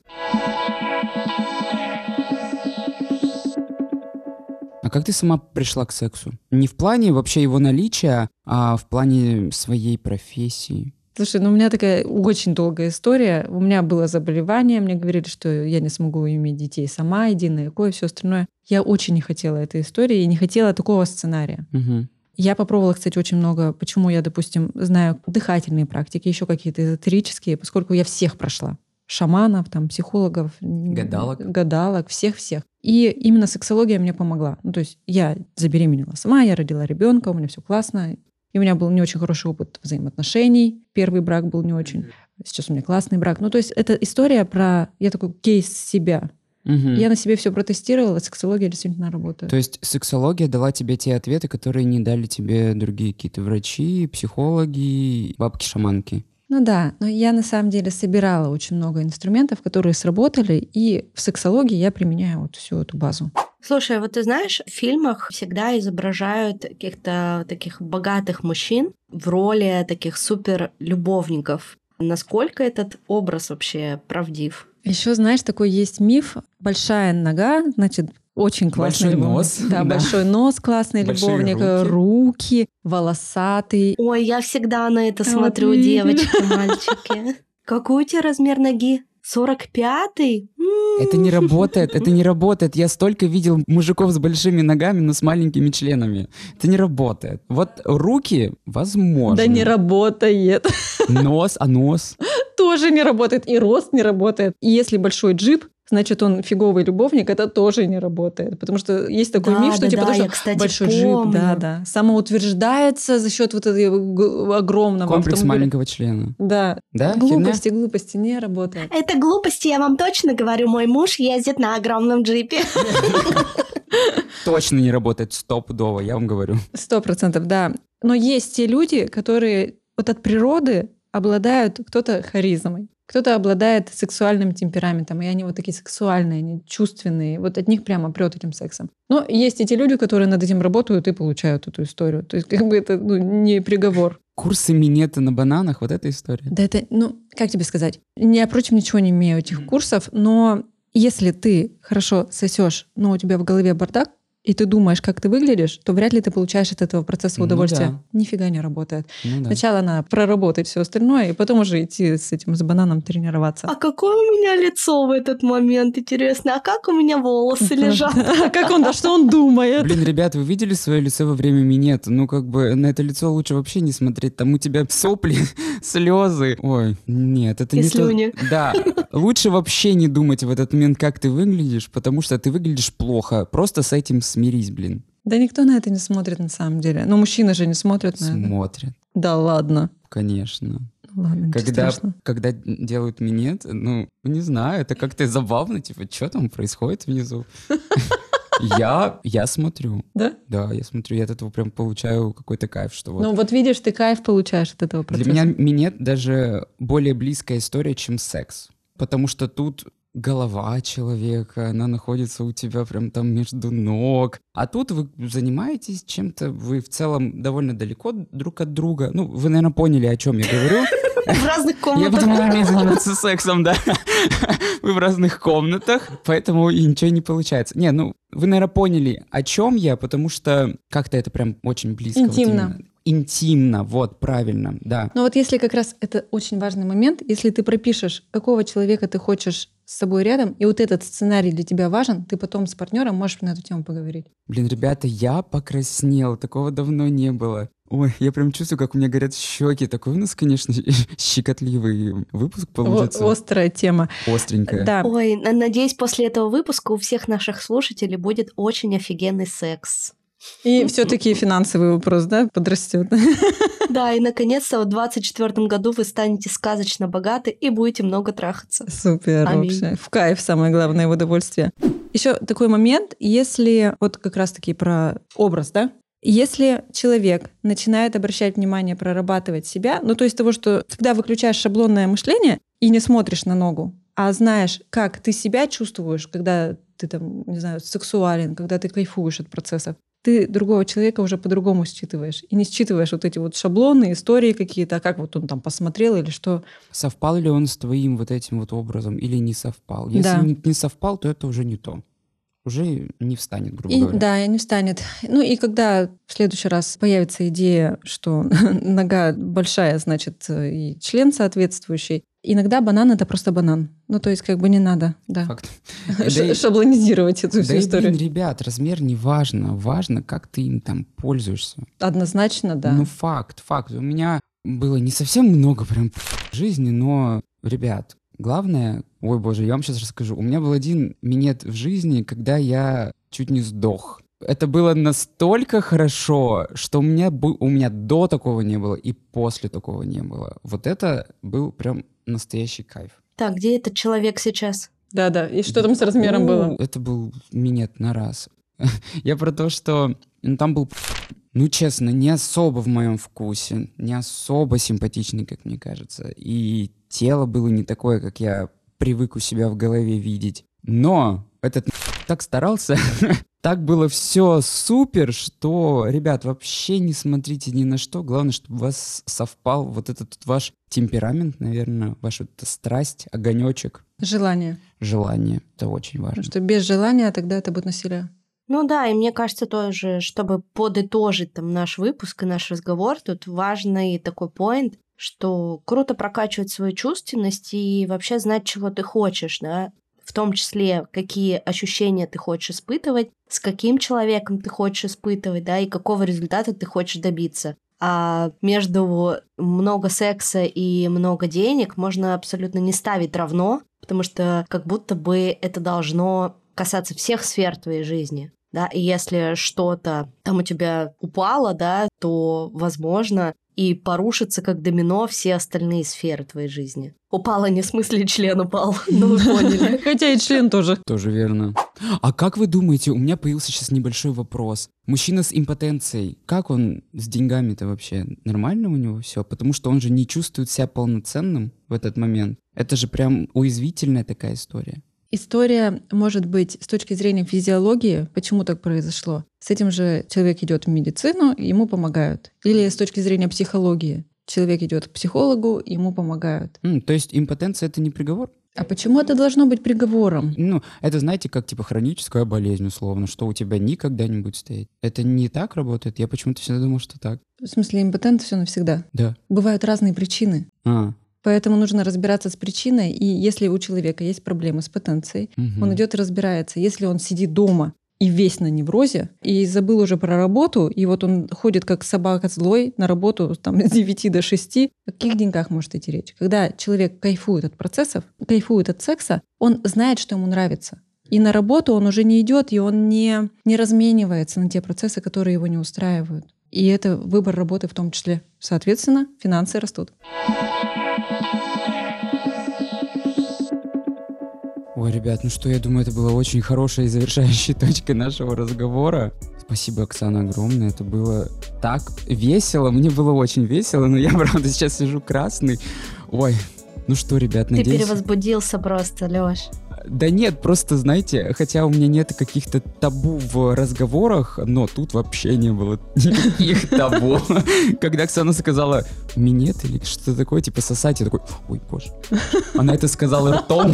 А как ты сама пришла к сексу? Не в плане вообще его наличия, а в плане своей профессии. Слушай, ну у меня такая очень долгая история. У меня было заболевание, мне говорили, что я не смогу иметь детей сама, иди на ЭКО и все остальное. Я очень не хотела этой истории и не хотела такого сценария. Мгм. Я попробовала, кстати, очень много, почему я, допустим, знаю дыхательные практики, еще какие-то эзотерические, поскольку я всех прошла. Шаманов, там, психологов. Гадалок. Гадалок, всех-всех. И именно сексология мне помогла. Ну, то есть я забеременела сама, я родила ребенка, у меня все классно. И у меня был не очень хороший опыт взаимоотношений. Первый брак был не очень. Сейчас у меня классный брак. Ну, то есть это история про... Я такой кейс себя. Мгм. Я на себе все протестировала, сексология действительно работает. То есть сексология дала тебе те ответы, которые не дали тебе другие какие-то врачи, психологи, бабки-шаманки. Ну да, но я на самом деле собирала очень много инструментов, которые сработали, и в сексологии я применяю вот всю эту базу. Слушай, вот ты знаешь, в фильмах всегда изображают каких-то таких богатых мужчин в роли таких супер любовников. Насколько этот образ вообще правдив? Еще, знаешь, такой есть миф. Большая нога, значит, очень классный Большой любовник. нос, Да, да. большой нос, классный Большие любовник, руки. руки, волосатый. Ой, я всегда на это Вот смотрю, видели. девочки, мальчики. Какой у тебя размер ноги? 45-й? М, Это не работает, это не работает. Я столько видел мужиков с большими ногами, но с маленькими членами. Это не работает. Вот руки, возможно. Да не работает. Нос, а нос? тоже не работает. И рост не работает. И если большой джип, значит, он фиговый любовник, это тоже не работает. Потому что есть такой Да, миф, что да, типа да, то, что я, кстати, большой помню. джип, да, да, самоутверждается за счет вот этого огромного Комплекс автомобиля. маленького члена. Да. Да? Глупости, глупости не работает. Это глупости, я вам точно говорю. Мой муж ездит на огромном джипе. Точно не работает стопудово, я вам говорю. Сто процентов, да. Но есть те люди, которые вот от природы обладают кто-то харизмой, кто-то обладает сексуальным темпераментом, и они вот такие сексуальные, они чувственные, вот от них прямо прет этим сексом. Но есть и те люди, которые над этим работают и получают эту историю. То есть как бы это ну, не приговор. Курсы минета на бананах, вот эта история. Да это, ну, как тебе сказать? Я против ничего не имею этих курсов, но если ты хорошо сосешь, но у тебя в голове бардак, и ты думаешь, как ты выглядишь, то вряд ли ты получаешь от этого процесса Ну удовольствие. да. Нифига не работает. Ну да. Сначала надо проработать все остальное, и потом уже идти с этим, с бананом тренироваться. А какое у меня лицо в этот момент, интересно? А как у меня волосы лежат? А как он, да что он думает? Блин, ребят, вы видели свое лицо во время минета? Ну, как бы на это лицо лучше вообще не смотреть. Там у тебя сопли, слезы. Ой, нет, это не слюни. то. Да. Лучше вообще не думать в этот момент, как ты выглядишь, потому что ты выглядишь плохо. Просто с этим смирись, блин. Да никто на это не смотрит на самом деле. Но мужчины же не смотрят на это. Смотрят, Да ладно. конечно. Ну Ладно, Когда, когда делают минет, ну, не знаю, это как-то забавно, типа, что там происходит внизу? Я, я смотрю. Да? Да, я смотрю, я от этого прям получаю какой-то кайф, что вот. Ну вот видишь, ты кайф получаешь от этого процесса. Для меня минет даже более близкая история, чем секс. Потому что тут голова человека, она находится у тебя прям там между ног. А тут вы занимаетесь чем-то, вы в целом довольно далеко друг от друга. Ну, вы, наверное, поняли, о чем я говорю. В разных Я комнатах. потом умею заниматься сексом, да. Вы в разных комнатах, поэтому и ничего не получается. Не, ну, вы, наверное, поняли, о чем я, потому что как-то это прям очень близко. вот Интимно. именно. Интимно, вот, правильно, да. Но вот если как раз это очень важный момент, если ты пропишешь, какого человека ты хочешь с собой рядом, и вот этот сценарий для тебя важен, ты потом с партнером можешь на эту тему поговорить. Блин, ребята, я покраснел, такого давно не было. Ой, я прям чувствую, как у меня горят щеки. Такой у нас, конечно, щекотливый выпуск получится. О- острая тема. Остренькая. Да. Ой, на- надеюсь, после этого выпуска у всех наших слушателей будет очень офигенный секс. И все-таки финансовый вопрос, да, подрастет. Да, и наконец-то в 2024 году вы станете сказочно богаты и будете много трахаться. Супер, Аминь. вообще. В кайф самое главное в удовольствие. Еще такой момент, если вот как раз-таки про образ, да? Если человек начинает обращать внимание, прорабатывать себя, ну то есть того, что когда выключаешь шаблонное мышление и не смотришь на ногу, а знаешь, как ты себя чувствуешь, когда ты там, не знаю, сексуален, когда ты кайфуешь от процессов, ты другого человека уже по-другому считываешь. И не считываешь вот эти вот шаблоны, истории какие-то, а как вот он там посмотрел или что. Совпал ли он с твоим вот этим вот образом или не совпал? Если Да. не, не совпал, то это уже не то. Уже не встанет, грубо И, говоря. да, и не встанет. Ну и когда в следующий раз появится идея, что нога большая, значит, и член соответствующий, иногда банан это просто банан. Ну то есть как бы не надо, да, Факт. Ш- Да шаблонизировать эту всю Да и, историю. блин, ребят, размер не важно. Важно, как ты им там пользуешься. Однозначно, да. Ну, факт, факт. У меня было не совсем много прям в жизни, но, ребят, главное... Ой, боже, я вам сейчас расскажу. У меня был один минет в жизни, когда я чуть не сдох. Это было настолько хорошо, что у меня, у меня до такого не было и после такого не было. Вот это был прям настоящий кайф. Так, где этот человек сейчас? Да, да. И что там с размером Ну, было? Это был минет на раз. Я про то, что ну, там был, ну честно, не особо в моем вкусе, не особо симпатичный, как мне кажется. И тело было не такое, как я привык у себя в голове видеть. Но этот так старался, так было все супер, что, ребят, вообще не смотрите ни на что. Главное, чтобы у вас совпал вот этот ваш темперамент, наверное, ваша вот эта страсть, огонечек, Желание. желание. Это очень важно. Потому что без желания тогда это будет насилие. Ну да, и мне кажется тоже, чтобы подытожить там наш выпуск и наш разговор, тут важный такой поинт, что круто прокачивать свою чувственность и вообще знать, чего ты хочешь, да, в том числе, какие ощущения ты хочешь испытывать, с каким человеком ты хочешь испытывать, да, и какого результата ты хочешь добиться. А между много секса и много денег можно абсолютно не ставить равно, потому что как будто бы это должно касаться всех сфер твоей жизни. Да, и если что-то там у тебя упало, да, то, возможно, и порушится как домино все остальные сферы твоей жизни. Упало не в смысле член упал, ну вы поняли. Хотя и член тоже. Тоже верно. А как вы думаете, у меня появился сейчас небольшой вопрос. Мужчина с импотенцией, как он с деньгами-то вообще? Нормально у него все? Потому что он же не чувствует себя полноценным в этот момент. Это же прям уязвительная такая история. История может быть с точки зрения физиологии, почему так произошло. С этим же человек идет в медицину, ему помогают. Или с точки зрения психологии. Человек идет к психологу, ему помогают. М, то есть импотенция это не приговор? А почему это должно быть приговором? Ну, это, знаете, как типа хроническая болезнь, условно, что у тебя никогда не будет стоять. Это не так работает? Я почему-то всегда думал, что так. В смысле, импотент все навсегда. Да. Бывают разные причины. А, Поэтому нужно разбираться с причиной. И если у человека есть проблемы с потенцией, мгм. он идет и разбирается. Если он сидит дома и весь на неврозе, и забыл уже про работу, и вот он ходит как собака злой на работу там, с 9 до 6, о каких деньгах может идти речь? Когда человек кайфует от процессов, кайфует от секса, он знает, что ему нравится. И на работу он уже не идет, и он не, не разменивается на те процессы, которые его не устраивают. И это выбор работы в том числе. Соответственно, финансы растут. Ой, ребят, ну что, я думаю, это была очень хорошая и завершающая точка нашего разговора. Спасибо, Оксана, огромное. Это было так весело. Мне было очень весело, но я, правда, сейчас сижу красный. Ой, ну что, ребят, Ты надеюсь... перевозбудился просто, Лёш. Да нет, просто, знаете, хотя у меня нет каких-то табу в разговорах, но тут вообще не было никаких табу. Когда Оксана сказала «минет» или что-то такое, типа «сосать», я такой «ой, боже». Она это сказала ртом.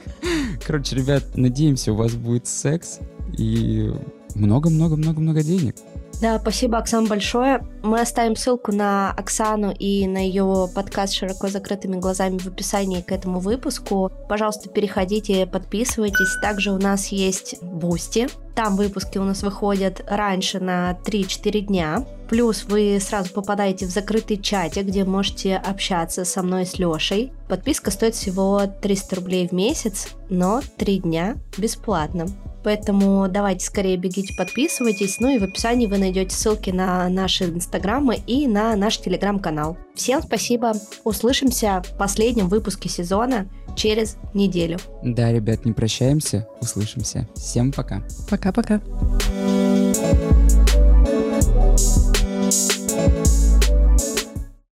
Короче, ребят, надеемся, у вас будет секс и много-много-много-много денег. Да, спасибо, Оксан, большое. Мы оставим ссылку на Оксану и на ее подкаст широко закрытыми глазами в описании к этому выпуску. Пожалуйста, переходите, подписывайтесь. Также у нас есть Бусти. Там выпуски у нас выходят раньше на 3-4 дня. Плюс вы сразу попадаете в закрытый чатик, где можете общаться со мной с Лешей. Подписка стоит всего 300 рублей в месяц, но 3 дня бесплатно. Поэтому давайте скорее бегите, подписывайтесь. Ну и в описании вы найдете ссылки на наши инстаграмы и на наш телеграм-канал. Всем спасибо. Услышимся в последнем выпуске сезона через неделю. Да, ребят, не прощаемся, услышимся. Всем пока. Пока-пока.